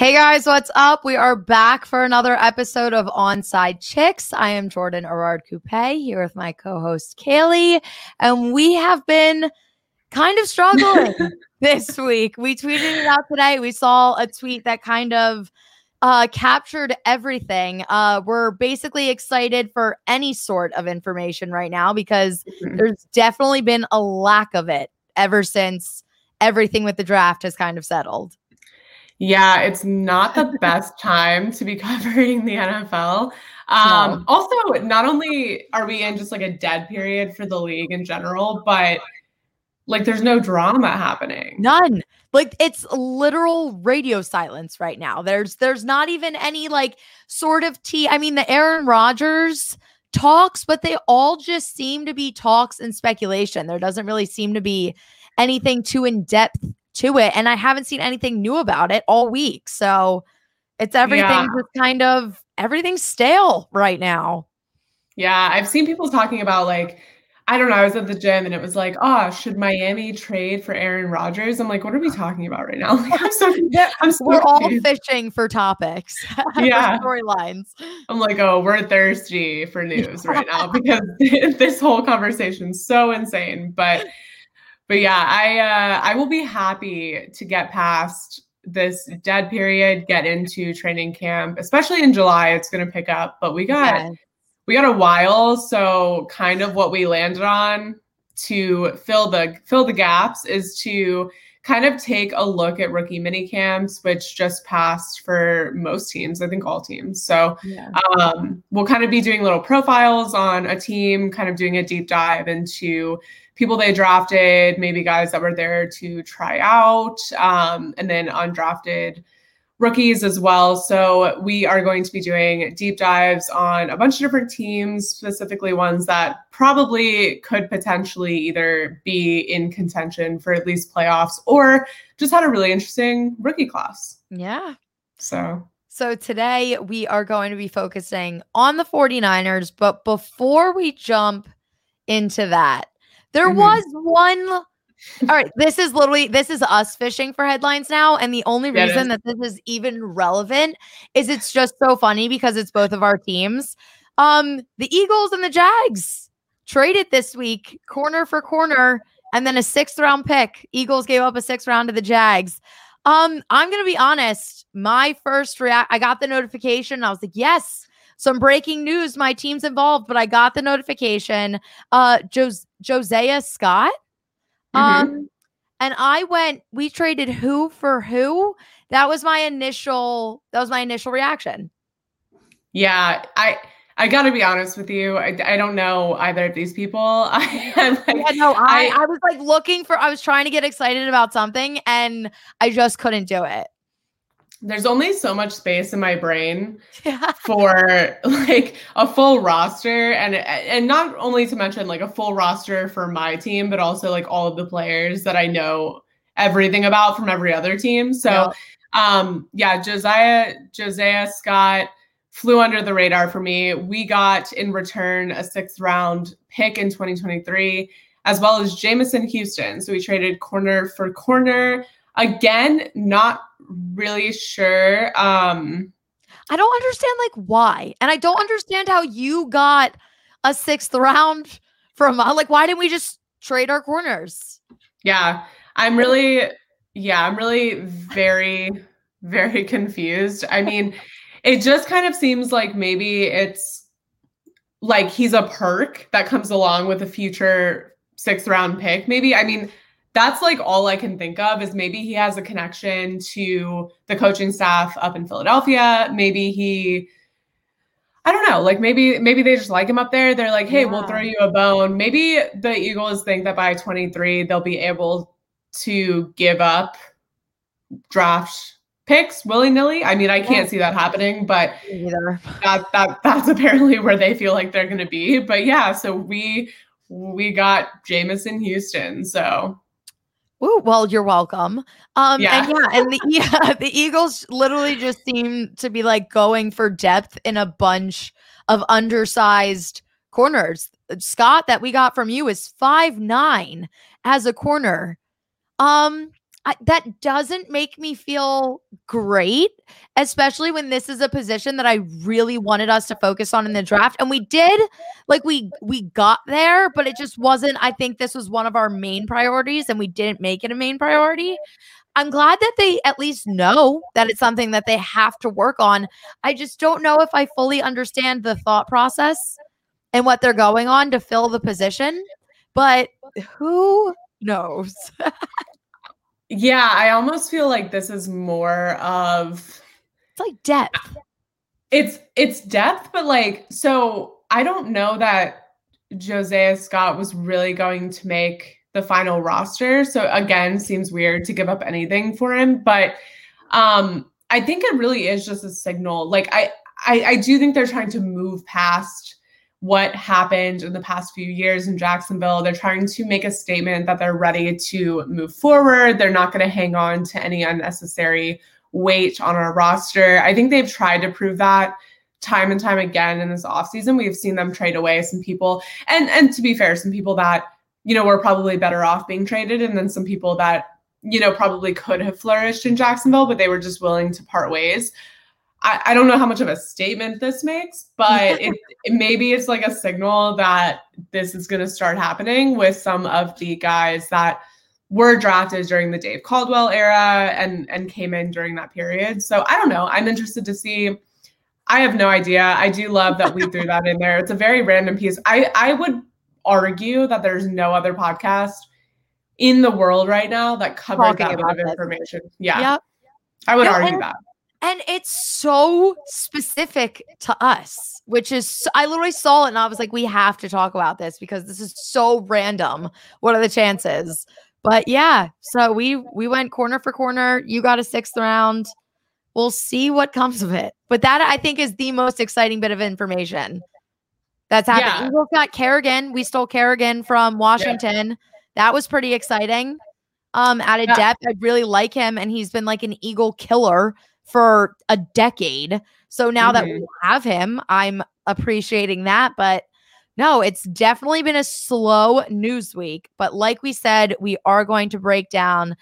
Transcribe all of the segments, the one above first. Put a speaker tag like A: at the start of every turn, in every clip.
A: Hey guys, what's up? We are back for another episode of Onside Chicks. I am Jordan Erard Coupe here with my co-host Kaylee, and we have been kind of struggling this week. We tweeted it out today. We saw a tweet that kind of uh, captured everything. Uh, we're basically excited for any sort of information right now because mm-hmm. there's definitely been a lack of it ever since everything with the draft has kind of settled.
B: Yeah, it's not the best time to be covering the NFL. Um, no. Also, not only are we in just like a dead period for the league in general, but like there's no drama happening.
A: None. Like it's literal radio silence right now. There's there's not even any like sort of tea. I mean, the Aaron Rodgers talks, but they all just seem to be talks and speculation. There doesn't really seem to be anything too in depth to it. And I haven't seen anything new about it all week. So it's everything yeah. just kind of everything's stale right now.
B: Yeah. I've seen people talking about like, I don't know. I was at the gym and it was like, oh, should Miami trade for Aaron Rodgers? I'm like, what are we talking about right now? Like, I'm so,
A: I'm so we're all fishing for topics.
B: Yeah.
A: Storylines.
B: I'm like, oh, we're thirsty for news right now because this whole conversation's so insane. But but yeah, I uh, I will be happy to get past this dead period, get into training camp, especially in July. It's going to pick up, but we got yeah. we got a while. So kind of what we landed on to fill the fill the gaps is to kind of take a look at rookie mini camps, which just passed for most teams, I think all teams. So yeah. um, we'll kind of be doing little profiles on a team, kind of doing a deep dive into people they drafted, maybe guys that were there to try out, um, and then undrafted rookies as well. So we are going to be doing deep dives on a bunch of different teams, specifically ones that probably could potentially either be in contention for at least playoffs or just had a really interesting rookie class.
A: Yeah.
B: So
A: so today we are going to be focusing on the 49ers, but before we jump into that, there mm-hmm. was one. All right, this is literally this is us fishing for headlines now, and the only reason that this is even relevant is it's just so funny because it's both of our teams. Um, the Eagles and the Jags traded this week, corner for corner, and then a sixth round pick. Eagles gave up a sixth round to the Jags. Um, I'm gonna be honest. My first react, I got the notification. I was like, yes, some breaking news. My team's involved, but I got the notification. Uh, Jos- Josiah Scott. Mm-hmm. Um, and I went, we traded who for who? That was my initial, that was my initial reaction.
B: Yeah. I, I got to be honest with you. I, I don't know either of these people. I,
A: like, yeah, no, I, I, I was like looking for, I was trying to get excited about something and I just couldn't do it
B: there's only so much space in my brain yeah. for like a full roster and and not only to mention like a full roster for my team but also like all of the players that I know everything about from every other team. So yeah. um yeah, Josiah Josiah Scott flew under the radar for me. We got in return a 6th round pick in 2023 as well as Jameson Houston. So we traded corner for corner. Again, not really sure. Um,
A: I don't understand like why, and I don't understand how you got a sixth round from uh, like why didn't we just trade our corners?
B: Yeah, I'm really, yeah, I'm really very, very confused. I mean, it just kind of seems like maybe it's like he's a perk that comes along with a future sixth round pick. Maybe I mean that's like all I can think of is maybe he has a connection to the coaching staff up in Philadelphia. Maybe he I don't know, like maybe maybe they just like him up there. They're like, "Hey, yeah. we'll throw you a bone." Maybe the Eagles think that by 23 they'll be able to give up draft picks willy-nilly. I mean, I can't see that happening, but that that that's apparently where they feel like they're going to be. But yeah, so we we got Jameson Houston. So
A: Ooh, well, you're welcome. Um, yeah. and yeah, and the yeah, the Eagles literally just seem to be like going for depth in a bunch of undersized corners. Scott, that we got from you is five nine as a corner. Um, I, that doesn't make me feel great, especially when this is a position that I really wanted us to focus on in the draft. And we did, like we we got there, but it just wasn't. I think this was one of our main priorities, and we didn't make it a main priority. I'm glad that they at least know that it's something that they have to work on. I just don't know if I fully understand the thought process and what they're going on to fill the position, but who knows?
B: Yeah, I almost feel like this is more of
A: it's like depth.
B: It's it's depth, but like so I don't know that Josiah Scott was really going to make the final roster. So again, seems weird to give up anything for him, but um I think it really is just a signal. Like I I, I do think they're trying to move past what happened in the past few years in Jacksonville. They're trying to make a statement that they're ready to move forward. They're not going to hang on to any unnecessary weight on our roster. I think they've tried to prove that time and time again in this offseason. We've seen them trade away some people. And and to be fair, some people that, you know, were probably better off being traded and then some people that, you know, probably could have flourished in Jacksonville, but they were just willing to part ways. I, I don't know how much of a statement this makes, but it, it, maybe it's like a signal that this is going to start happening with some of the guys that were drafted during the Dave Caldwell era and and came in during that period. So I don't know. I'm interested to see. I have no idea. I do love that we threw that in there. It's a very random piece. I I would argue that there's no other podcast in the world right now that covers Talking that amount of information. Yeah. Yep. I would argue that.
A: And it's so specific to us, which is, I literally saw it and I was like, we have to talk about this because this is so random. What are the chances? But yeah, so we we went corner for corner. You got a sixth round. We'll see what comes of it. But that I think is the most exciting bit of information that's happening. Yeah. Eagles got Kerrigan. We stole Kerrigan from Washington. Yeah. That was pretty exciting. Um, at a yeah. depth, I really like him, and he's been like an Eagle killer for a decade. So now mm-hmm. that we have him, I'm appreciating that. But no, it's definitely been a slow news week. But like we said, we are going to break down,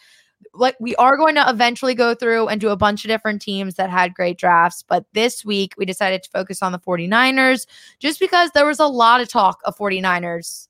A: like, we are going to eventually go through and do a bunch of different teams that had great drafts. But this week, we decided to focus on the 49ers just because there was a lot of talk of 49ers.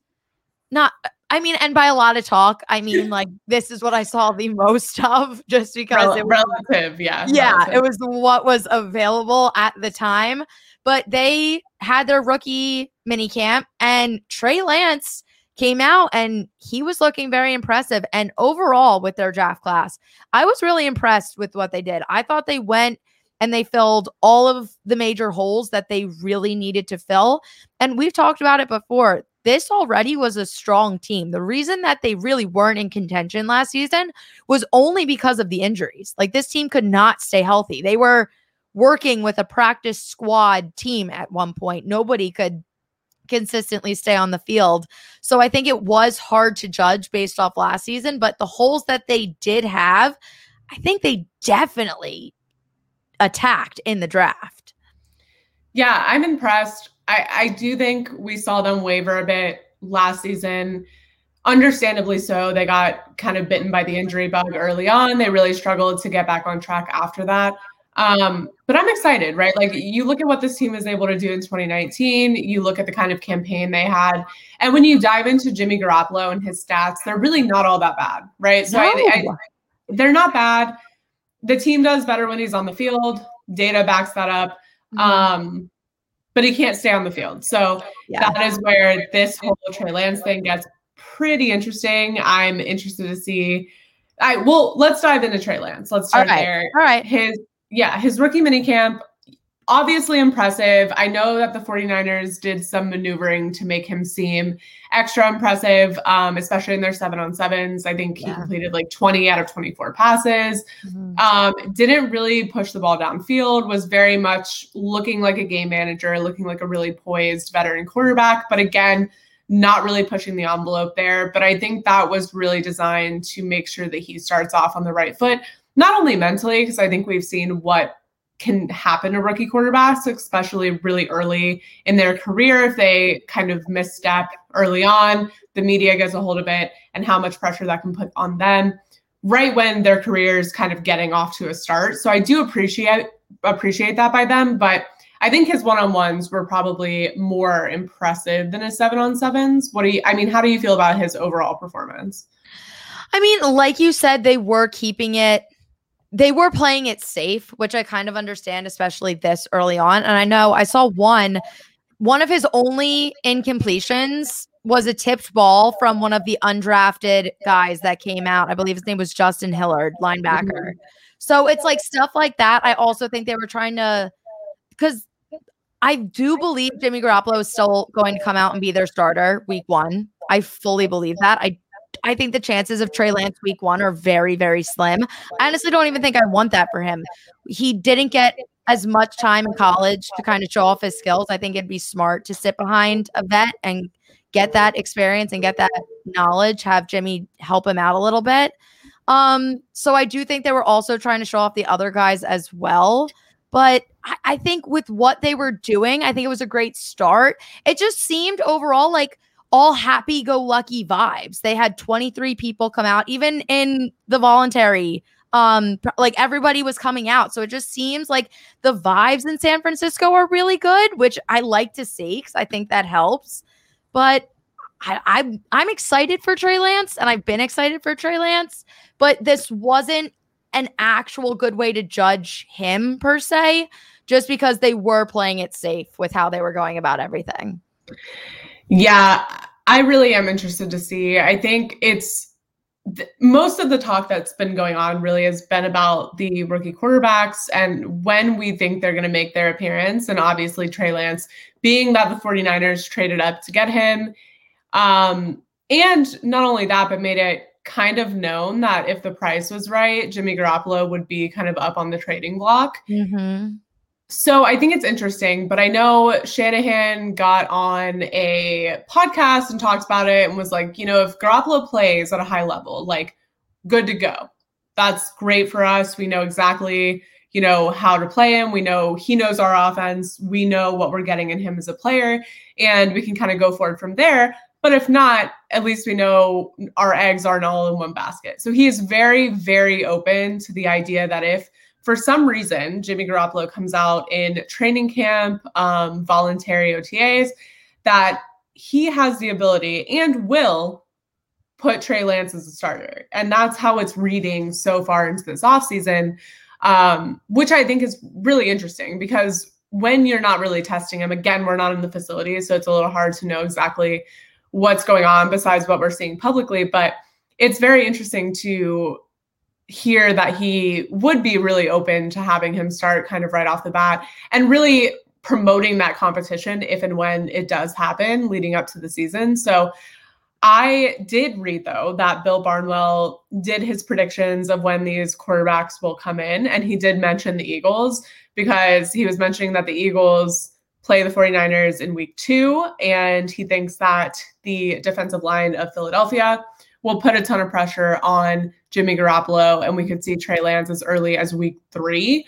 A: Not I mean, and by a lot of talk, I mean like this is what I saw the most of, just because Rel-
B: it was relative, yeah,
A: yeah, relative. it was what was available at the time. But they had their rookie mini camp, and Trey Lance came out and he was looking very impressive. And overall, with their draft class, I was really impressed with what they did. I thought they went and they filled all of the major holes that they really needed to fill. And we've talked about it before this already was a strong team. The reason that they really weren't in contention last season was only because of the injuries. Like this team could not stay healthy. They were working with a practice squad team at one point. Nobody could consistently stay on the field. So I think it was hard to judge based off last season, but the holes that they did have, I think they definitely attacked in the draft.
B: Yeah, I'm impressed. I, I do think we saw them waver a bit last season. Understandably so. They got kind of bitten by the injury bug early on. They really struggled to get back on track after that. Um, but I'm excited, right? Like you look at what this team is able to do in 2019, you look at the kind of campaign they had, and when you dive into Jimmy Garoppolo and his stats, they're really not all that bad, right? So no. I, I, they're not bad. The team does better when he's on the field. Data backs that up. Mm-hmm. Um, but he can't stay on the field. So yeah. that is where this whole Trey Lance thing gets pretty interesting. I'm interested to see. I well, let's dive into Trey Lance. Let's start there.
A: All right.
B: His yeah, his rookie minicamp obviously impressive. I know that the 49ers did some maneuvering to make him seem extra impressive, um, especially in their seven on sevens. I think yeah. he completed like 20 out of 24 passes. Mm-hmm. Um, didn't really push the ball downfield, was very much looking like a game manager, looking like a really poised veteran quarterback. But again, not really pushing the envelope there. But I think that was really designed to make sure that he starts off on the right foot. Not only mentally, because I think we've seen what can happen to rookie quarterbacks, especially really early in their career. If they kind of misstep early on, the media gets a hold of it and how much pressure that can put on them. right when their career is kind of getting off to a start. So I do appreciate appreciate that by them, but I think his one-on-ones were probably more impressive than his seven-on-sevens. What do you I mean, how do you feel about his overall performance?
A: I mean, like you said, they were keeping it they were playing it safe, which I kind of understand, especially this early on. And I know I saw one, one of his only incompletions was a tipped ball from one of the undrafted guys that came out. I believe his name was Justin Hilliard, linebacker. Mm-hmm. So it's like stuff like that. I also think they were trying to, because I do believe Jimmy Garoppolo is still going to come out and be their starter week one. I fully believe that. I I think the chances of Trey Lance week one are very, very slim. I honestly don't even think I want that for him. He didn't get as much time in college to kind of show off his skills. I think it'd be smart to sit behind a vet and get that experience and get that knowledge, have Jimmy help him out a little bit. Um, so I do think they were also trying to show off the other guys as well. But I, I think with what they were doing, I think it was a great start. It just seemed overall like all happy go lucky vibes. They had 23 people come out, even in the voluntary. Um, like everybody was coming out. So it just seems like the vibes in San Francisco are really good, which I like to see because I think that helps. But I, I'm I'm excited for Trey Lance, and I've been excited for Trey Lance, but this wasn't an actual good way to judge him per se, just because they were playing it safe with how they were going about everything.
B: Yeah, I really am interested to see. I think it's th- most of the talk that's been going on really has been about the rookie quarterbacks and when we think they're going to make their appearance. And obviously, Trey Lance, being that the 49ers traded up to get him. Um, and not only that, but made it kind of known that if the price was right, Jimmy Garoppolo would be kind of up on the trading block. Mm-hmm. So I think it's interesting, but I know Shanahan got on a podcast and talked about it and was like, you know, if Garoppolo plays at a high level, like good to go. That's great for us. We know exactly, you know, how to play him. We know he knows our offense. We know what we're getting in him as a player, and we can kind of go forward from there. But if not, at least we know our eggs aren't all in one basket. So he is very, very open to the idea that if for some reason, Jimmy Garoppolo comes out in training camp, um, voluntary OTAs, that he has the ability and will put Trey Lance as a starter. And that's how it's reading so far into this offseason, um, which I think is really interesting because when you're not really testing him, again, we're not in the facility, so it's a little hard to know exactly what's going on besides what we're seeing publicly. But it's very interesting to hear that he would be really open to having him start kind of right off the bat and really promoting that competition if and when it does happen leading up to the season. So I did read though that Bill Barnwell did his predictions of when these quarterbacks will come in and he did mention the Eagles because he was mentioning that the Eagles play the 49ers in week 2 and he thinks that the defensive line of Philadelphia will put a ton of pressure on Jimmy Garoppolo, and we could see Trey Lance as early as week three,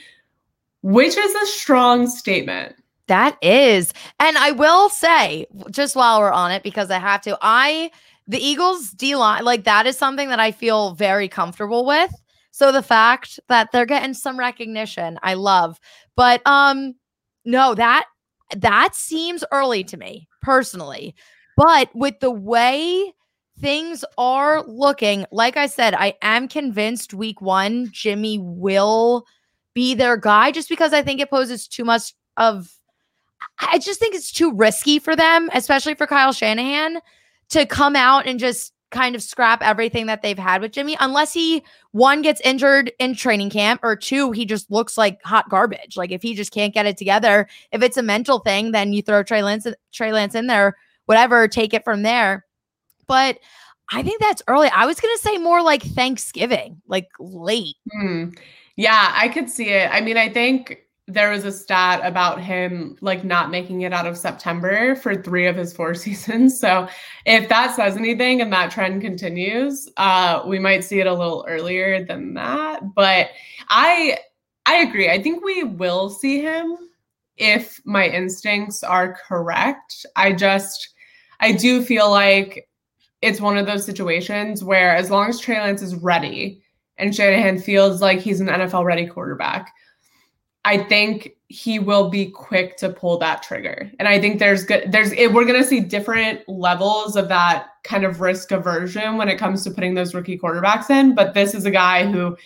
B: which is a strong statement.
A: That is. And I will say, just while we're on it, because I have to, I, the Eagles D line, like that is something that I feel very comfortable with. So the fact that they're getting some recognition, I love. But um, no, that that seems early to me personally. But with the way things are looking, like I said, I am convinced week one, Jimmy will be their guy just because I think it poses too much of, I just think it's too risky for them, especially for Kyle Shanahan to come out and just kind of scrap everything that they've had with Jimmy, unless he one gets injured in training camp or two, he just looks like hot garbage. Like if he just can't get it together, if it's a mental thing, then you throw Trey Lance, Trey Lance in there, whatever, take it from there but I think that's early. I was going to say more like Thanksgiving, like late.
B: Mm. Yeah, I could see it. I mean, I think there was a stat about him like not making it out of September for three of his four seasons. So if that says anything and that trend continues, uh, we might see it a little earlier than that. But I I agree. I think we will see him if my instincts are correct. I just I do feel like it's one of those situations where as long as Trey Lance is ready and Shanahan feels like he's an NFL ready quarterback, I think he will be quick to pull that trigger. And I think there's good there's it, we're going to see different levels of that kind of risk aversion when it comes to putting those rookie quarterbacks in, but this is a guy who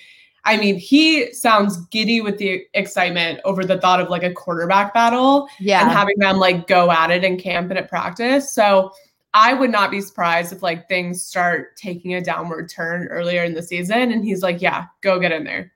B: I mean, he sounds giddy with the excitement over the thought of like a quarterback battle
A: yeah.
B: and having them like go at it in camp and at practice. So I would not be surprised if like things start taking a downward turn earlier in the season and he's like, yeah, go get in there.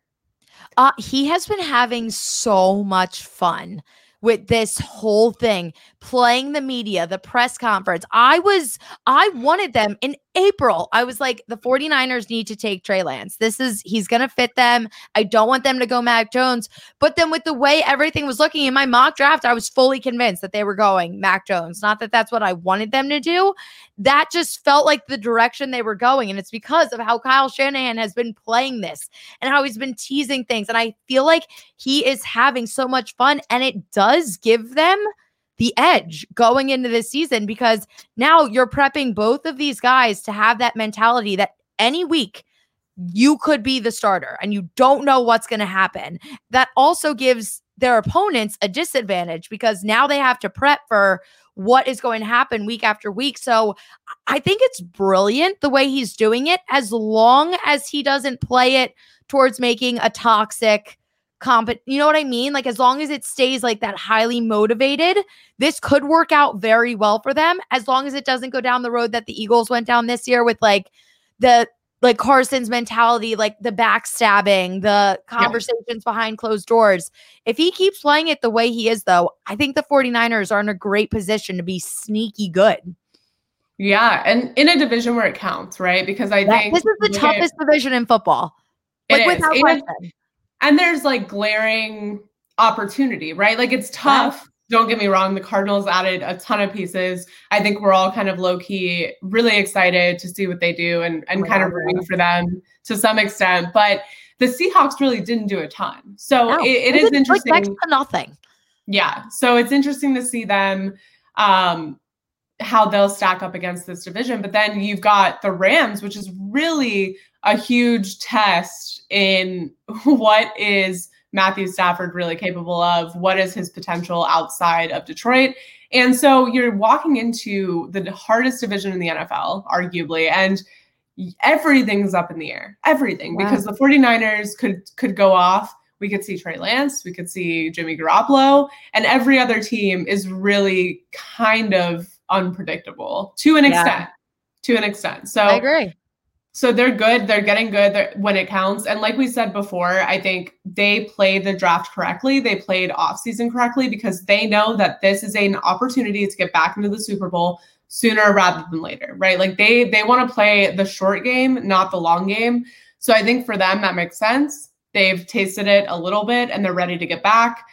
A: Uh, he has been having so much fun with this whole thing, playing the media, the press conference. I was, I wanted them in April. I was like, the 49ers need to take Trey Lance. This is, he's going to fit them. I don't want them to go Mac Jones. But then with the way everything was looking in my mock draft, I was fully convinced that they were going Mac Jones. Not that that's what I wanted them to do. That just felt like the direction they were going. And it's because of how Kyle Shanahan has been playing this and how he's been teasing things. And I feel like he is having so much fun and it does give them the edge going into this season because now you're prepping both of these guys to have that mentality that any week you could be the starter and you don't know what's going to happen. That also gives their opponents a disadvantage because now they have to prep for what is going to happen week after week. So I think it's brilliant the way he's doing it as long as he doesn't play it towards making a toxic comp you know what i mean? Like as long as it stays like that highly motivated this could work out very well for them. As long as it doesn't go down the road that the eagles went down this year with like the like carson's mentality like the backstabbing the conversations yeah. behind closed doors. If he keeps playing it the way he is though i think the 49ers are in a great position to be sneaky good.
B: Yeah and in a division where it counts right? Because i think
A: this is the toughest division in football. Like without question
B: and there's like glaring opportunity, right? Like it's tough. Don't get me wrong. The Cardinals added a ton of pieces. I think we're all kind of low key, really excited to see what they do and, and oh kind of rooting for them to some extent. But the Seahawks really didn't do a ton. So no, it, it is interesting.
A: Like nothing.
B: Yeah. So it's interesting to see them um, how they'll stack up against this division. But then you've got the Rams, which is really a huge test in what is Matthew Stafford really capable of, what is his potential outside of Detroit. And so you're walking into the hardest division in the NFL, arguably, and everything's up in the air. Everything wow. because the 49ers could could go off. We could see Trey Lance, we could see Jimmy Garoppolo, and every other team is really kind of unpredictable to an extent. Yeah. To an extent. So
A: I agree.
B: So they're good. They're getting good they're, when it counts. And like we said before, I think they played the draft correctly. They played off season correctly because they know that this is an opportunity to get back into the Super Bowl sooner rather than later, right? Like they they want to play the short game, not the long game. So I think for them that makes sense. They've tasted it a little bit and they're ready to get back.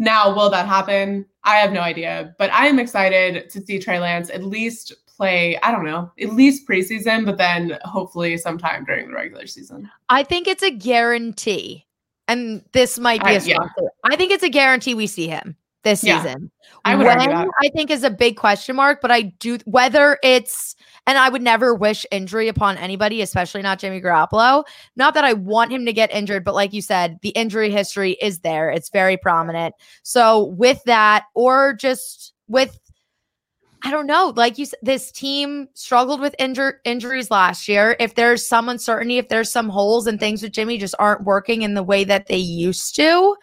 B: Now, will that happen? I have no idea, but I am excited to see Trey Lance at least play, I don't know, at least preseason, but then hopefully sometime during the regular season.
A: I think it's a guarantee. And this might be a yeah. I think it's a guarantee we see him this yeah, season. I would when, I think is a big question mark, but I do whether it's and I would never wish injury upon anybody, especially not Jimmy Garoppolo. Not that I want him to get injured, but like you said, the injury history is there. It's very prominent. So with that, or just with I don't know. Like you said, this team struggled with injur- injuries last year. If there's some uncertainty, if there's some holes and things with Jimmy just aren't working in the way that they used to,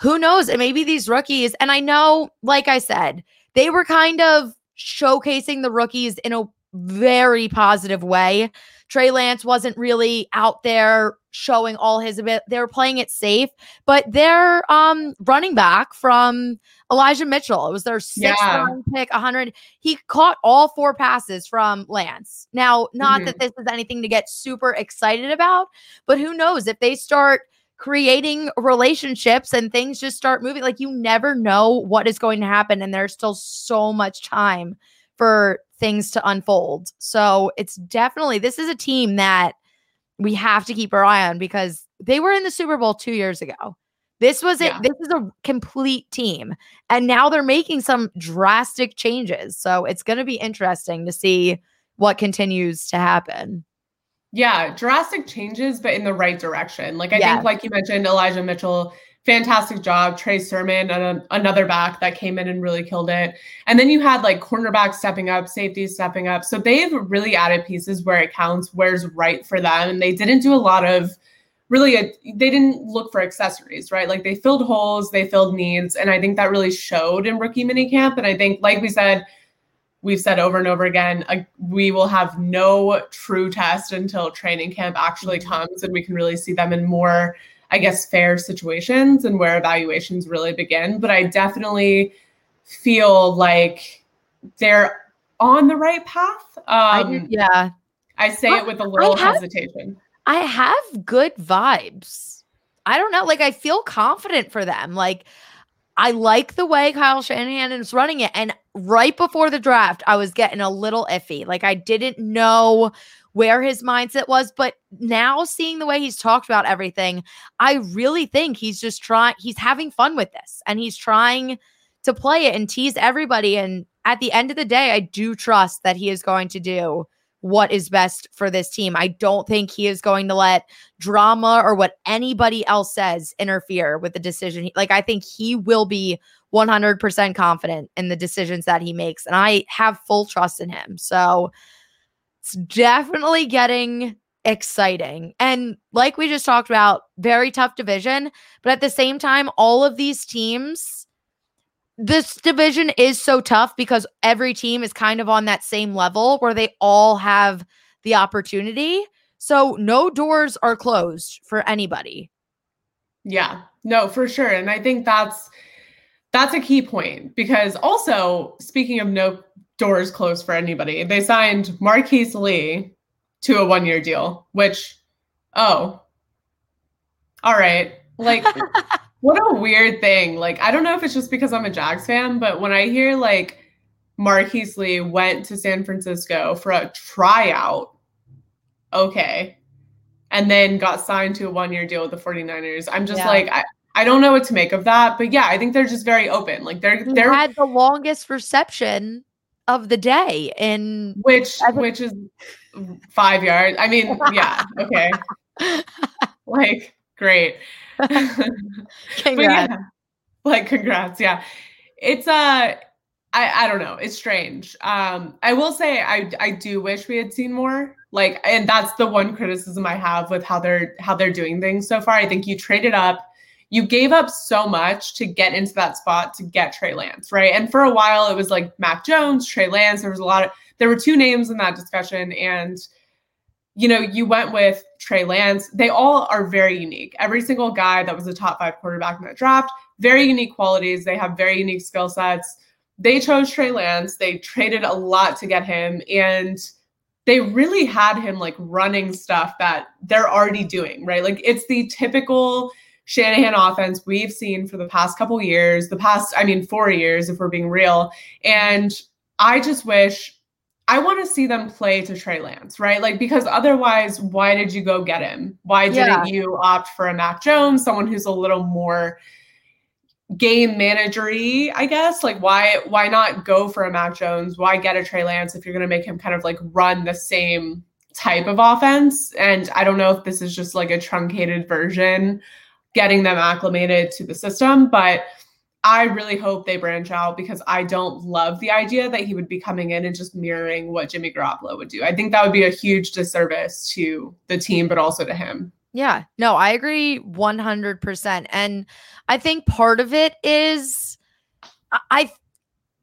A: who knows? And maybe these rookies, and I know, like I said, they were kind of showcasing the rookies in a very positive way. Trey Lance wasn't really out there showing all his. They were playing it safe, but their um running back from Elijah Mitchell, it was their sixth yeah. round pick, 100. He caught all four passes from Lance. Now, not mm-hmm. that this is anything to get super excited about, but who knows if they start creating relationships and things just start moving like you never know what is going to happen and there's still so much time for things to unfold. So it's definitely this is a team that we have to keep our eye on because they were in the Super Bowl 2 years ago. This was it. Yeah. This is a complete team. And now they're making some drastic changes. So it's going to be interesting to see what continues to happen.
B: Yeah, drastic changes, but in the right direction. Like I think, like you mentioned, Elijah Mitchell, fantastic job. Trey Sermon, another back that came in and really killed it. And then you had like cornerback stepping up, safety stepping up. So they've really added pieces where it counts, where's right for them. And they didn't do a lot of really a, they didn't look for accessories, right? Like they filled holes, they filled needs, and I think that really showed in rookie minicamp. And I think, like we said, we've said over and over again, uh, we will have no true test until training camp actually mm-hmm. comes, and we can really see them in more, I guess, fair situations and where evaluations really begin. But I definitely feel like they're on the right path. Um,
A: I yeah.
B: I say it with a little have, hesitation.
A: I have good vibes. I don't know. Like, I feel confident for them. Like, I like the way Kyle Shanahan is running it. And right before the draft, I was getting a little iffy. Like, I didn't know where his mindset was. But now seeing the way he's talked about everything, I really think he's just trying, he's having fun with this and he's trying to play it and tease everybody. And at the end of the day, I do trust that he is going to do what is best for this team. I don't think he is going to let drama or what anybody else says interfere with the decision. Like, I think he will be 100% confident in the decisions that he makes. And I have full trust in him. So it's definitely getting exciting. And like we just talked about, very tough division. But at the same time, all of these teams this division is so tough because every team is kind of on that same level where they all have the opportunity. So no doors are closed for anybody.
B: Yeah. No, for sure. And I think that's that's a key point because also speaking of no doors closed for anybody, they signed Marquise Lee to a one-year deal, which oh. All right. Like What a weird thing. Like, I don't know if it's just because I'm a Jags fan, but when I hear like Marquise Lee went to San Francisco for a tryout, okay, and then got signed to a one year deal with the 49ers, I'm just yeah. like, I, I don't know what to make of that. But yeah, I think they're just very open. Like, they're,
A: he
B: they're
A: had the longest reception of the day in
B: which, which is five yards. I mean, yeah, okay. like, great.
A: congrats. Yeah,
B: like congrats. Yeah. It's uh I, I don't know. It's strange. Um, I will say I I do wish we had seen more. Like, and that's the one criticism I have with how they're how they're doing things so far. I think you traded up, you gave up so much to get into that spot to get Trey Lance, right? And for a while it was like Mac Jones, Trey Lance. There was a lot of there were two names in that discussion, and you know, you went with Trey Lance. They all are very unique. Every single guy that was a top five quarterback in that draft, very unique qualities. They have very unique skill sets. They chose Trey Lance. They traded a lot to get him. And they really had him like running stuff that they're already doing, right? Like it's the typical Shanahan offense we've seen for the past couple years, the past, I mean, four years, if we're being real. And I just wish I want to see them play to Trey Lance, right? Like, because otherwise, why did you go get him? Why didn't yeah. you opt for a Mac Jones, someone who's a little more game managery, I guess? Like, why why not go for a Mac Jones? Why get a Trey Lance if you're going to make him kind of like run the same type of offense? And I don't know if this is just like a truncated version, getting them acclimated to the system, but I really hope they branch out because I don't love the idea that he would be coming in and just mirroring what Jimmy Garoppolo would do. I think that would be a huge disservice to the team, but also to him.
A: Yeah, no, I agree 100%. And I think part of it is I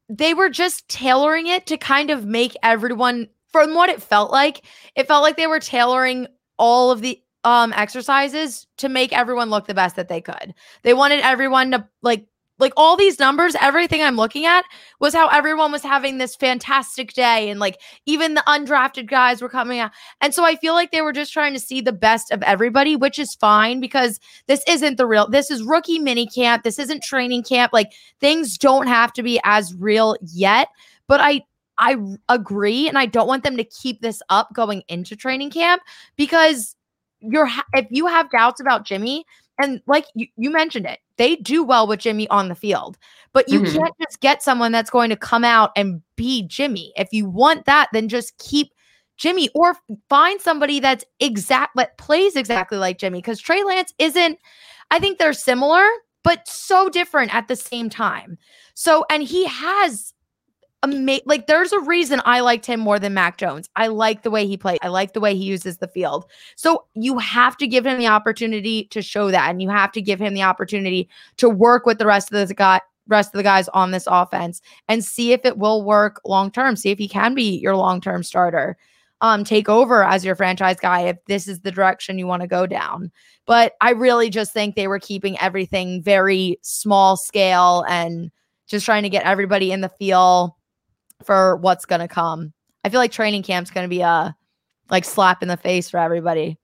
A: they were just tailoring it to kind of make everyone from what it felt like, it felt like they were tailoring all of the um exercises to make everyone look the best that they could. They wanted everyone to like like all these numbers, everything I'm looking at was how everyone was having this fantastic day. And like even the undrafted guys were coming out. And so I feel like they were just trying to see the best of everybody, which is fine because this isn't the real, this is rookie mini camp. This isn't training camp. Like things don't have to be as real yet. But I, I agree. And I don't want them to keep this up going into training camp because you're, if you have doubts about Jimmy, and like you, you mentioned it, they do well with Jimmy on the field. But you mm-hmm. can't just get someone that's going to come out and be Jimmy. If you want that, then just keep Jimmy or find somebody that's exact that plays exactly like Jimmy because Trey Lance isn't. I think they're similar, but so different at the same time. So, and he has ama- like there's a reason I liked him more than Mac Jones. I like the way he played. I like the way he uses the field. So you have to give him the opportunity to show that, and you have to give him the opportunity to work with the rest of the guy, rest of the guys on this offense, and see if it will work long term. See if he can be your long term starter. Um, take over as your franchise guy if this is the direction you want to go down. But I really just think they were keeping everything very small scale and just trying to get everybody in the feel for what's going to come. I feel like training camp's going to be a like slap in the face for everybody.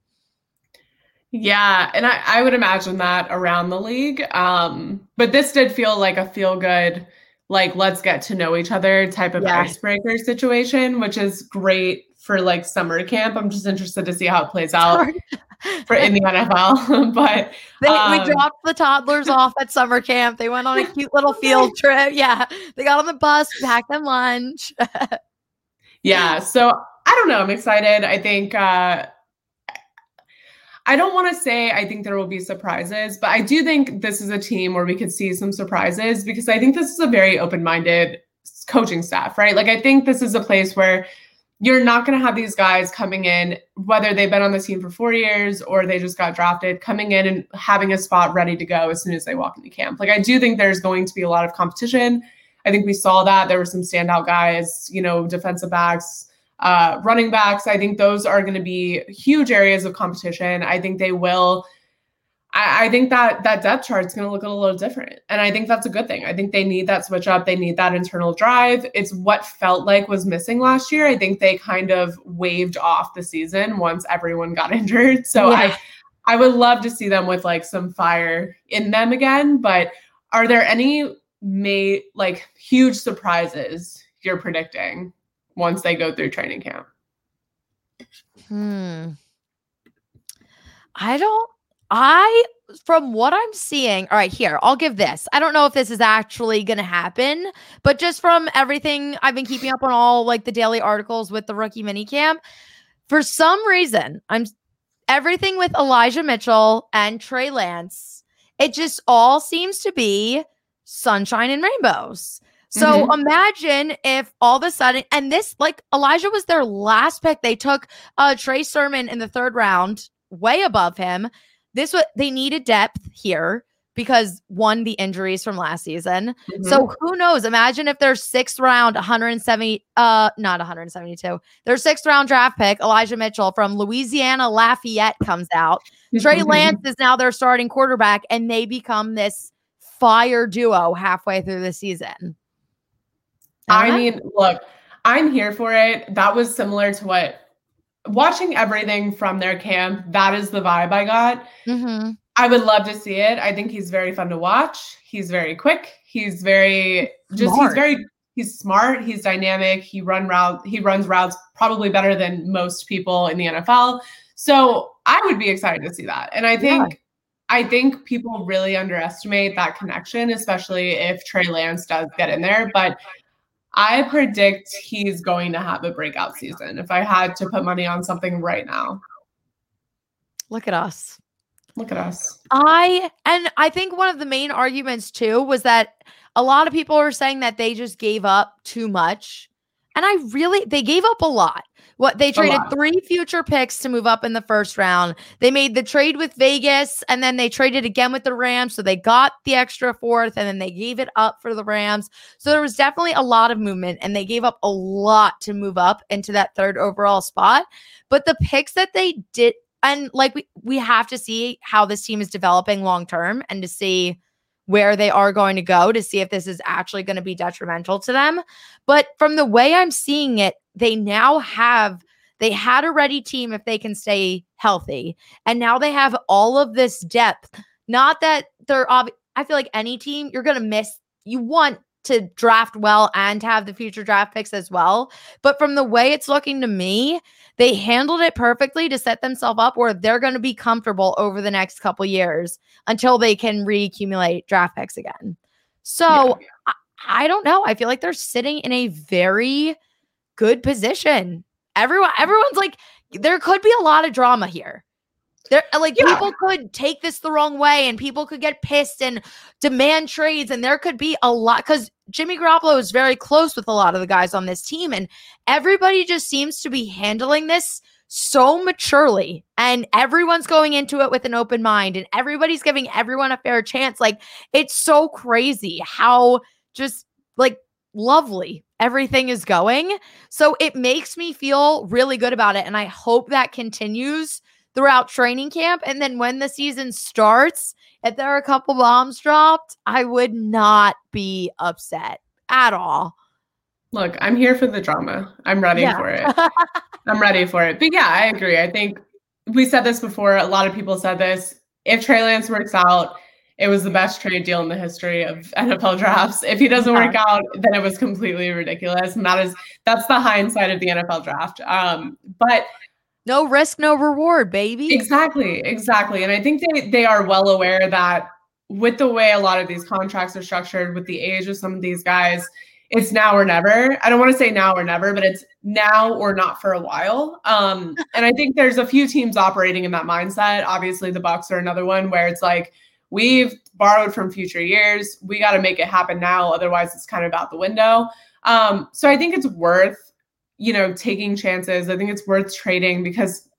B: Yeah, and I, I would imagine that around the league. Um, but this did feel like a feel good, like let's get to know each other type of yeah. icebreaker situation, which is great for like summer camp. I'm just interested to see how it plays out for in the NFL. but
A: they, um, we dropped the toddlers off at summer camp. They went on a cute little field trip. Yeah, they got on the bus, packed them lunch.
B: yeah, so I don't know. I'm excited. I think. uh I don't want to say I think there will be surprises, but I do think this is a team where we could see some surprises because I think this is a very open minded coaching staff, right? Like, I think this is a place where you're not going to have these guys coming in, whether they've been on the team for four years or they just got drafted, coming in and having a spot ready to go as soon as they walk into camp. Like, I do think there's going to be a lot of competition. I think we saw that. There were some standout guys, you know, defensive backs, uh, running backs. I think those are going to be huge areas of competition. I think they will I, I think that that depth chart is going to look a little different. And I think that's a good thing. I think they need that switch up. They need that internal drive. It's what felt like was missing last year. I think they kind of waved off the season once everyone got injured. So yeah. I I would love to see them with like some fire in them again. But are there any may like huge surprises you're predicting once they go through training camp?
A: Hmm. I don't I, from what I'm seeing, all right, here, I'll give this. I don't know if this is actually going to happen, but just from everything I've been keeping up on all like the daily articles with the rookie minicamp, for some reason, I'm everything with Elijah Mitchell and Trey Lance, it just all seems to be sunshine and rainbows. So mm-hmm. imagine if all of a sudden, and this, like Elijah was their last pick. They took uh Trey Sermon in the third round, way above him. This was they needed depth here because one, the injuries from last season. Mm-hmm. So who knows? Imagine if their sixth round, 170, uh, not 172, their sixth round draft pick, Elijah Mitchell from Louisiana Lafayette comes out. Trey Lance is now their starting quarterback, and they become this fire duo halfway through the season.
B: I mean, look, I'm here for it. That was similar to what watching everything from their camp, that is the vibe I got. Mm-hmm. I would love to see it. I think he's very fun to watch. He's very quick. He's very just smart. he's very he's smart. He's dynamic. He run route. He runs routes probably better than most people in the NFL. So I would be excited to see that. And I think yeah. I think people really underestimate that connection, especially if Trey Lance does get in there. But I predict he's going to have a breakout season if I had to put money on something right now.
A: Look at us.
B: Look at us.
A: I and I think one of the main arguments too was that a lot of people were saying that they just gave up too much. And I really they gave up a lot. What they traded three future picks to move up in the first round. They made the trade with Vegas and then they traded again with the Rams. So they got the extra fourth and then they gave it up for the Rams. So there was definitely a lot of movement and they gave up a lot to move up into that third overall spot. But the picks that they did, and like we, we have to see how this team is developing long term and to see where they are going to go to see if this is actually going to be detrimental to them. But from the way I'm seeing it, they now have they had a ready team if they can stay healthy. And now they have all of this depth. Not that they're ob- I feel like any team you're going to miss you want to draft well and have the future draft picks as well. But from the way it's looking to me, they handled it perfectly to set themselves up where they're going to be comfortable over the next couple years until they can reaccumulate draft picks again. So yeah. I, I don't know. I feel like they're sitting in a very good position. everyone everyone's like there could be a lot of drama here. There uh, like
B: Yeah.
A: people could take this the wrong way and people could get pissed and demand trades and there could be a lot cuz Jimmy Garoppolo is very close with a lot of the guys on this team and everybody just seems to be handling this so maturely and everyone's going into it with an open mind and everybody's giving everyone a fair chance like it's so crazy how just like lovely everything is going so it makes me feel really good about it and i hope that continues throughout training camp and then when the season starts if there are a couple bombs dropped i would not be upset at all
B: Look, I'm here for the drama. I'm ready
A: Yeah.
B: for it. I'm ready for it. But yeah, I agree. I think we said this before. A lot of people said this. If Trey Lance works out, it was the best trade deal in the history of NFL drafts. If he doesn't work out, then it was completely ridiculous. And that is that's the hindsight of the NFL draft. Um, but
A: no risk no reward baby
B: Exactly, exactly. And I think they they are well aware that with the way a lot of these contracts are structured, with the age of some of these guys, it's now or never. I don't want to say now or never, but it's now or not for a while. Um, and I think there's a few teams operating in that mindset. Obviously, the Bucs are another one where it's like we've borrowed from future years. We got to make it happen now, otherwise it's kind of out the window. Um, so I think it's worth, you know, taking chances. I think it's worth trading because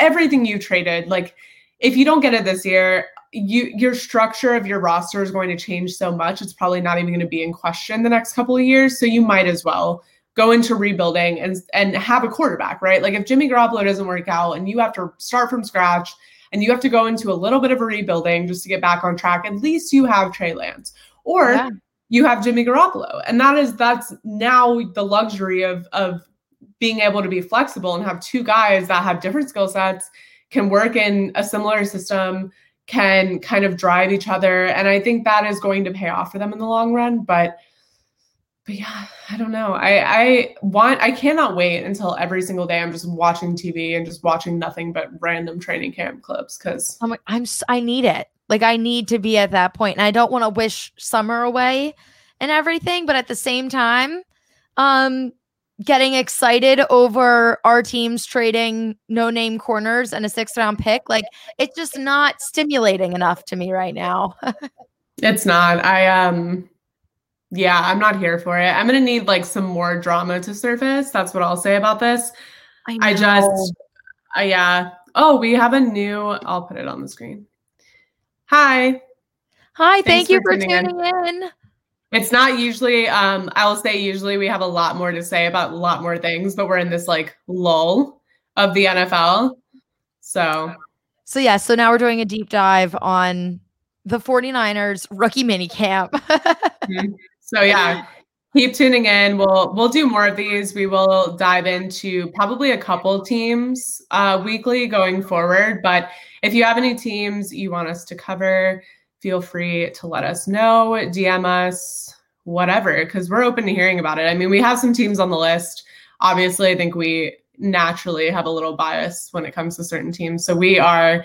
B: everything you traded, like if you don't get it this year, you your structure of your roster is going to change so much. It's probably not even going to be in question the next couple of years. So you might as well go into rebuilding and and have a quarterback, right? Like if Jimmy Garoppolo doesn't work out and you have to start from scratch and you have to go into a little bit of a rebuilding just to get back on track, at least you have Trey Lance. Or
A: Yeah.
B: you have Jimmy Garoppolo. And that is that's now the luxury of of being able to be flexible and have two guys that have different skill sets, can work in a similar system, can kind of drive each other. And I think that is going to pay off for them in the long run. But but yeah, I don't know. I I want I cannot wait until every single day I'm just watching TV and just watching nothing but random training camp clips because
A: I'm like, I'm i need it. Like I need to be at that. And I don't want to wish summer away and everything, but at the same time, um getting excited over our teams trading no name corners and a sixth round pick, like it's just not stimulating enough to me right now.
B: It's not. I um yeah, I'm not here for it. I'm gonna need like some more drama to surface. That's what I'll say about this. I
A: know.
B: just uh, yeah. Oh, we have a new I'll put it on the screen. Hi.
A: Hi,
B: thanks
A: thank you
B: for
A: for
B: tuning in.
A: tuning in.
B: It's not usually um I will say usually we have a lot more to say about a lot more things, but we're in this like lull of the NFL. So
A: So yeah, so now we're doing a deep dive on the 49ers rookie mini camp.
B: So yeah, keep tuning in. We'll we'll do more of these. We will dive into probably a couple teams uh, weekly going forward. But if you have any teams you want us to cover, feel free to let us know. DM us, whatever, because we're open to hearing about it. I mean, we have some teams on the list. Obviously, I think we naturally have a little bias when it comes to certain teams. So we are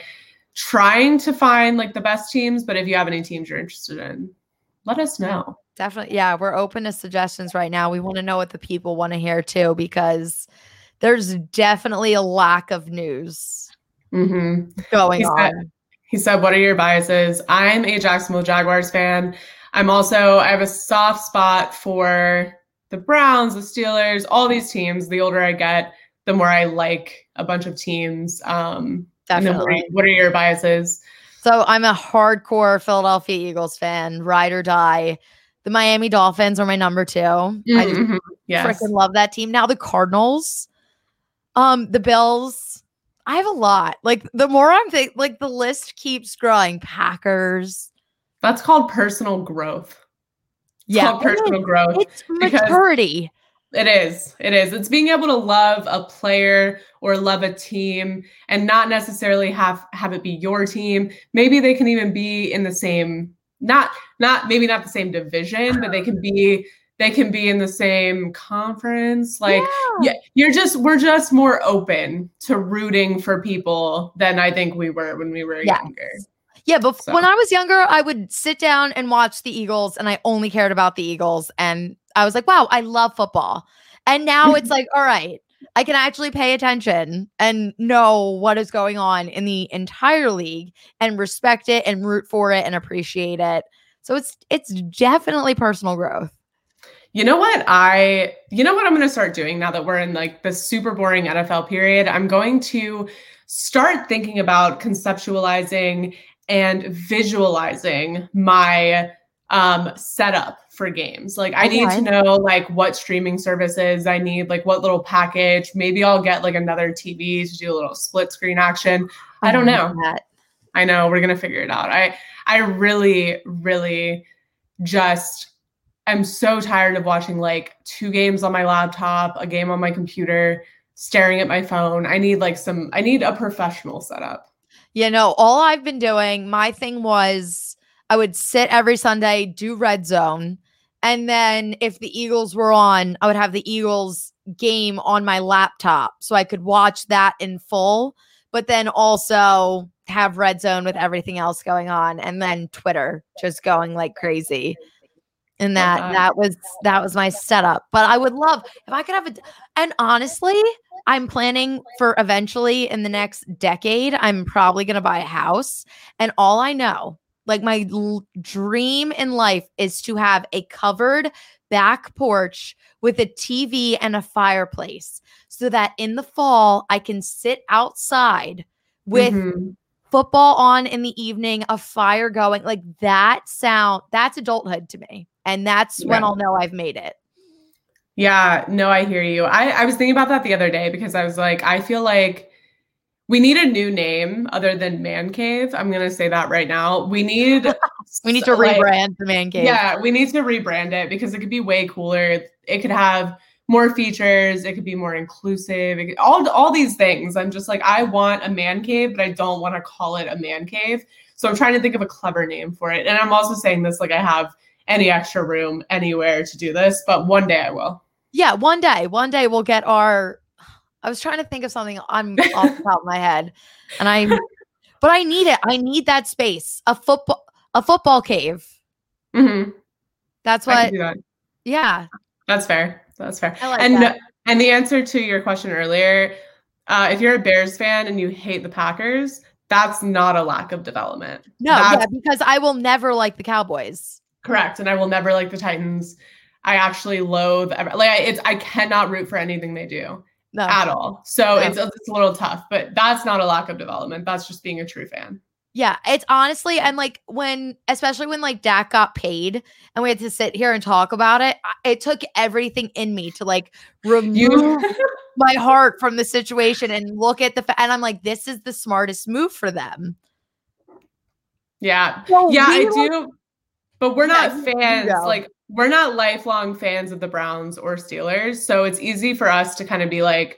B: trying to find like the best teams. But if you have any teams you're interested in, let us know.
A: Definitely. Yeah, we're open to suggestions right now. We want to know what the people want to hear too, because there's definitely a lack of news
B: hmm
A: going
B: He said-
A: on.
B: He said, What are your biases? I'm a Jacksonville Jaguars fan. I'm also, I have a soft spot for the Browns, the Steelers, all these teams. The older I get, the more I like a bunch of teams. Um, then what, are,
A: Definitely.
B: what are your biases?
A: So I'm a hardcore Philadelphia Eagles fan, ride or die. The Miami Dolphins are my number two. I just
B: Mhm. Yes.
A: freaking love that team. Now the Cardinals, um, the Bills. I have a lot. Like the more I'm think, like the list keeps growing. Packers.
B: That's called personal growth. It's
A: Yeah,
B: called personal growth.
A: it's maturity.
B: It is. It is. It's being able to love a player or love a team and not necessarily have have it be your team. Maybe they can even be in the same not not maybe not the same division, but they can be they can be in the same conference. Like yeah, you're just we're just more open to rooting for people than I think we were when we were
A: Yes.
B: younger.
A: Yeah, but
B: So-
A: when I was younger, I would sit down and watch the Eagles, and I only cared about the Eagles. And I was like, wow, I love football. And now it's like, all right, I can actually pay attention and know what is going on in the entire league and respect it and root for it and appreciate it. So it's it's definitely personal growth.
B: You know what I you know what I'm going to start doing now that we're in like the super boring NFL period? I'm going to start thinking about conceptualizing and visualizing my um setup for games. Like I need to know like what streaming services I need, like what little package. Maybe I'll get like another TV to do a little split screen action. I, I don't know. That. I know we're gonna figure it out. I I really, really just am so tired of watching like two games on my laptop, a game on my computer, staring at my phone. I need like some I need a professional setup.
A: You know, all I've been doing, my thing was I would sit every Sunday, do red zone. And then if the Eagles were on, I would have the Eagles game on my laptop so I could watch that in full, but then also have red zone with everything else going on and then Twitter just going like crazy. And that uh-huh. that was that was my setup. But I would love if I could have a and honestly, I'm planning for eventually in the next decade, I'm probably going to buy a house and all I know like my l- dream in life is to have a covered back porch with a TV and a fireplace so that in the fall I can sit outside with mm-hmm. Football on in the evening, a fire going. Like that sound, that's adulthood to me. And that's yeah. when I'll know I've made it.
B: Yeah, no, I hear you. I, I was thinking about that the other day because I was like, I feel like we need a new name other than Man Cave. I'm gonna say that right now. We need
A: we need to like, rebrand the Man Cave.
B: Yeah, we need to rebrand it because it could be way cooler. It could have more features. It could be more inclusive. Could, all all these things. I'm just like I want a man cave, but I don't want to call it a man cave. So I'm trying to think of a clever name for it. And I'm also saying this like I have any extra room anywhere to do this, but one day I will.
A: Yeah, one day. One day we'll get our I was trying to think of something I'm off the top of my head, and I, but I need it. I need that space. A football, a football cave.
B: Mm-hmm.
A: That's what. That. Yeah.
B: That's fair. That's fair. Like and that. and the answer to your question earlier, uh, if you're a Bears fan and you hate the Packers, that's not a lack of development.
A: No,
B: that's,
A: yeah, because I will never like the Cowboys.
B: Correct, and I will never like the Titans. I actually loathe like it's I cannot root for anything they do no. at all. So no. it's, it's a little tough, but that's not a lack of development. That's just being a true fan.
A: Yeah, it's honestly, and like when, especially when like Dak got paid and we had to sit here and talk about it, it took everything in me to like remove my heart from the situation and look at the, fa- and I'm like, this is the smartest move for them.
B: Yeah. So yeah, I do. But we're not fans. Like we're not lifelong fans of the Browns or Steelers, so it's easy for us to kind of be like,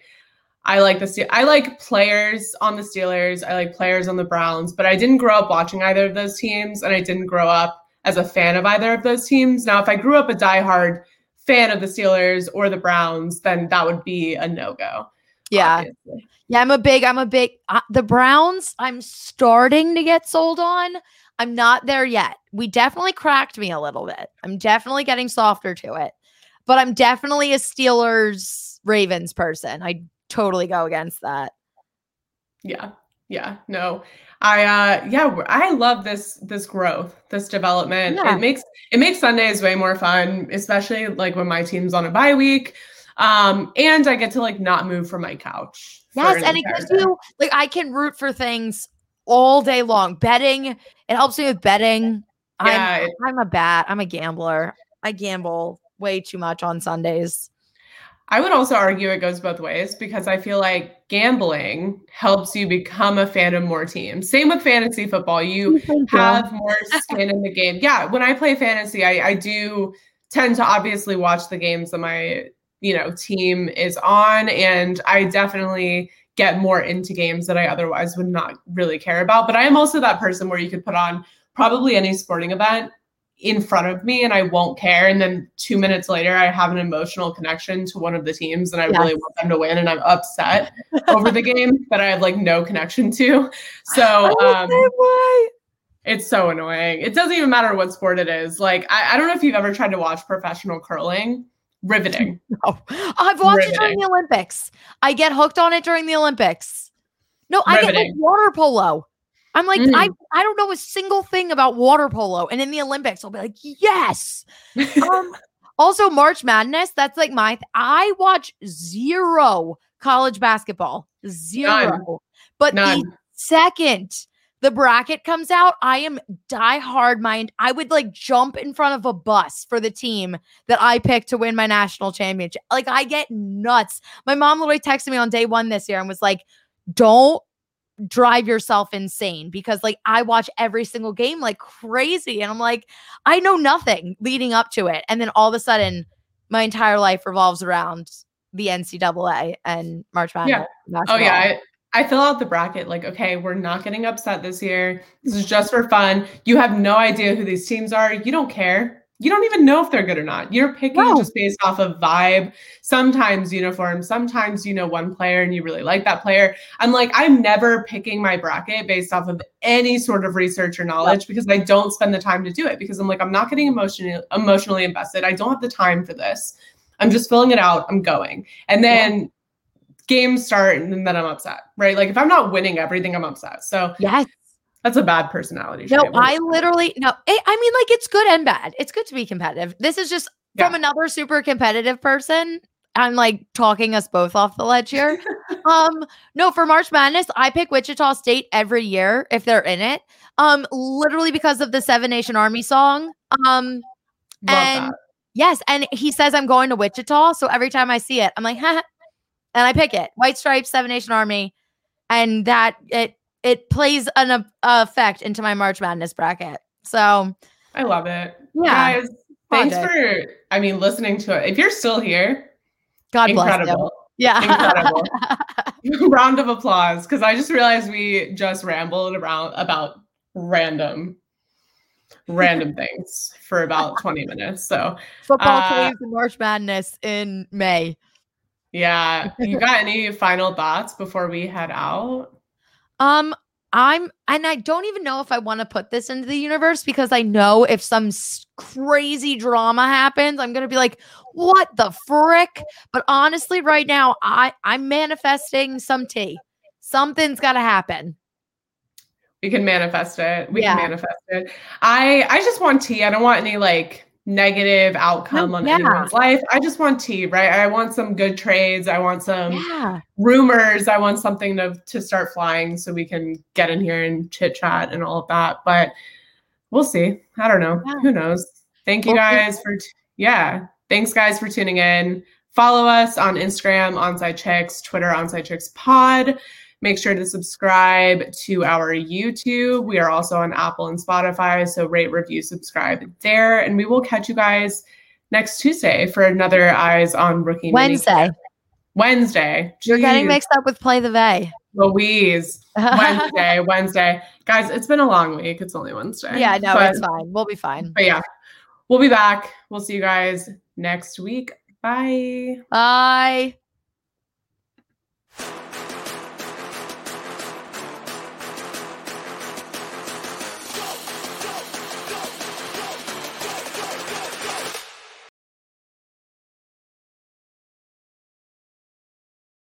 B: I like the Ste- I like players on the Steelers, I like players on the Browns, but I didn't grow up watching either of those teams, and I didn't grow up as a fan of either of those teams. Now, if I grew up a diehard fan of the Steelers or the Browns, then that would be a no go.
A: Yeah. Obviously. Yeah, I'm a big, I'm a big, uh, the Browns, I'm starting to get sold on. I'm not there yet. We definitely cracked me a little bit. I'm definitely getting softer to it, but I'm definitely a Steelers Ravens person. I totally go against that.
B: Yeah. Yeah. No. I uh yeah, I love this this growth, this development. Yeah. It makes it makes Sundays way more fun, especially like when my team's on a bye week. Um and I get to like not move from my couch.
A: Yes, and it gives you like I can root for things all day long. Betting, it helps me with betting. Yeah, I'm, I'm a bat. I'm a gambler. I gamble way too much on Sundays.
B: I would also argue it goes both ways because I feel like gambling helps you become a fan of more teams. Same with fantasy football. You have more skin in the game. Yeah, when I play fantasy, I, I do tend to obviously watch the games that my you know team is on and I definitely get more into games that I otherwise would not really care about. But I am also that person where you could put on probably any sporting event in front of me and I won't care. And then two minutes later, I have an emotional connection to one of the teams and I yes. really want them to win. And I'm upset over the game that I have like no connection to. So, um, it's so annoying. It doesn't even matter what sport it is. Like, I, I don't know if you've ever tried to watch professional curling. riveting.
A: No. I've watched riveting. it during the Olympics. I get hooked on it during the Olympics. No, I riveting. get like water polo. I'm like, mm. I, I don't know a single thing about water polo. And in the Olympics, I'll be like, yes. um, also, March Madness, that's like my, th- I watch zero college basketball, zero. None. But None. the second the bracket comes out, I am die hard mind. I would like jump in front of a bus for the team that I picked to win my national championship. Like I get nuts. My mom literally texted me on day one this year and was like, don't drive yourself insane because like I watch every single game like crazy. And I'm like, I know nothing leading up to it. And then all of a sudden, my entire life revolves around the NCAA and March Madness.
B: Yeah. Oh yeah. I, I fill out the bracket like, okay, we're not getting upset this year. This is just for fun. You have no idea who these teams are. You don't care. You don't even know if they're good or not. You're picking just based off of vibe, sometimes uniform, sometimes you know one player and you really like that player. I'm like, I'm never picking my bracket based off of any sort of research or knowledge yep. because I don't spend the time to do it because I'm like, I'm not getting emotionally emotionally invested. I don't have the time for this. I'm just filling it out. I'm going. And then games start and then I'm upset, right? Like if I'm not winning everything, I'm upset. So
A: yes,
B: that's a bad personality.
A: No, I literally no. It, I mean, like it's good and bad. It's good to be competitive. This is just yeah. from another super competitive person. I'm like talking us both off the ledge here. um, no, for March Madness, I pick Wichita State every year if they're in it. Um, literally because of the Seven Nation Army song. Um, Love and that. yes, and he says I'm going to Wichita, so every time I see it, I'm like, and I pick it. White Stripes, Seven Nation Army, and that it it plays an uh, effect into my March Madness bracket. So
B: I love it. Yeah. Guys, thanks for I mean listening to it. If you're still here,
A: God incredible.
B: Yeah. Incredible. Round of applause. Because I just realized we just rambled around about random random things for about 20 minutes. So
A: football uh, plays March Madness in May.
B: Yeah. You got any final thoughts before we head out?
A: Um, I'm, and I don't even know if I want to put this into the universe because I know if some crazy drama happens, I'm gonna be like, "What the frick?" But honestly, right now, I I'm manifesting some tea. Something's got to happen.
B: We can manifest it. We yeah. can manifest it. I I just want tea. I don't want any like negative oh, outcome oh, on yeah. anyone's life. I just want tea, right? I want some good trades. I want some yeah. rumors. I want something to to start flying so we can get in here and chit chat and all of that. But we'll see. I don't know. Yeah. Who knows? Thank you guys for t- yeah. Thanks guys for tuning in. Follow us on Instagram, Onside Chicks, Twitter, Onside Chicks Pod. Make sure to subscribe to our YouTube. We are also on Apple and Spotify. So rate, review, subscribe there. And we will catch you guys next Tuesday for another Eyes on Rookie.
A: Wednesday.
B: Wednesday.
A: Jeez. You're getting mixed up with Play the Vay.
B: Louise. Wednesday, Wednesday. Guys, it's been a long week. It's only Wednesday.
A: Yeah, no, but, it's fine. We'll be fine.
B: But yeah, we'll be back. We'll see you guys next week. Bye.
A: Bye.